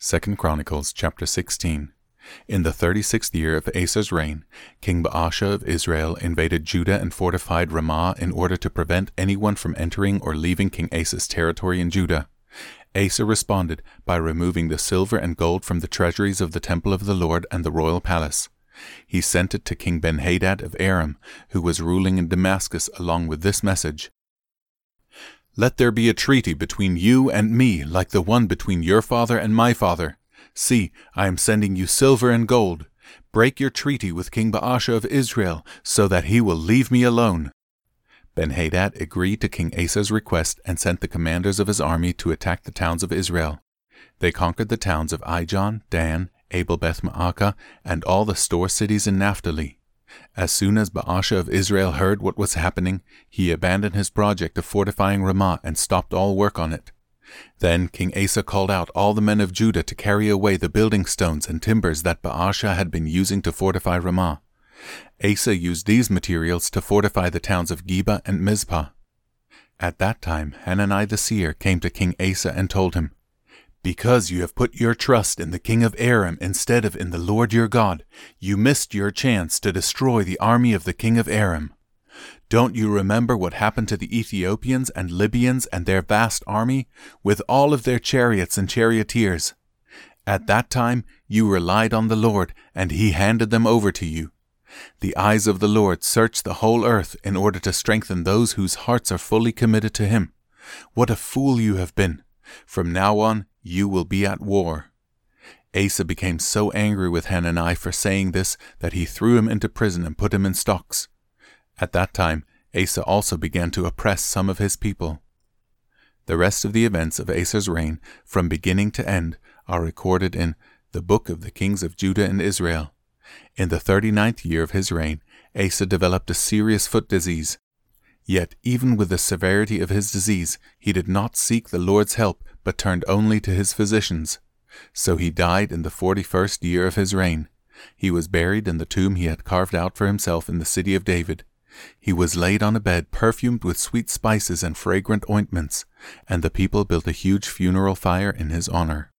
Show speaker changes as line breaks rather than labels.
2 Chronicles chapter 16. In the thirty sixth year of Asa's reign, King Baasha of Israel invaded Judah and fortified Ramah in order to prevent anyone from entering or leaving King Asa's territory in Judah. Asa responded by removing the silver and gold from the treasuries of the temple of the Lord and the royal palace. He sent it to King Benhadad of Aram, who was ruling in Damascus, along with this message let there be a treaty between you and me, like the one between your father and my father. See, I am sending you silver and gold. Break your treaty with King Baasha of Israel, so that he will leave me alone. Benhadad agreed to King Asa's request and sent the commanders of his army to attack the towns of Israel. They conquered the towns of Ijon, Dan, Abel Beth and all the store cities in Naphtali. As soon as Baasha of Israel heard what was happening, he abandoned his project of fortifying Ramah and stopped all work on it. Then King Asa called out all the men of Judah to carry away the building stones and timbers that Baasha had been using to fortify Ramah. Asa used these materials to fortify the towns of Geba and Mizpah. At that time Hanani the seer came to King Asa and told him, because you have put your trust in the king of Aram instead of in the Lord your God, you missed your chance to destroy the army of the king of Aram. Don't you remember what happened to the Ethiopians and Libyans and their vast army, with all of their chariots and charioteers? At that time you relied on the Lord, and he handed them over to you. The eyes of the Lord search the whole earth in order to strengthen those whose hearts are fully committed to him. What a fool you have been! From now on, you will be at war. Asa became so angry with Hanani for saying this that he threw him into prison and put him in stocks. At that time, Asa also began to oppress some of his people. The rest of the events of Asa's reign, from beginning to end, are recorded in the book of the kings of Judah and Israel. In the thirty ninth year of his reign, Asa developed a serious foot disease. Yet, even with the severity of his disease, he did not seek the Lord's help, but turned only to his physicians. So he died in the forty first year of his reign. He was buried in the tomb he had carved out for himself in the city of David. He was laid on a bed perfumed with sweet spices and fragrant ointments, and the people built a huge funeral fire in his honor.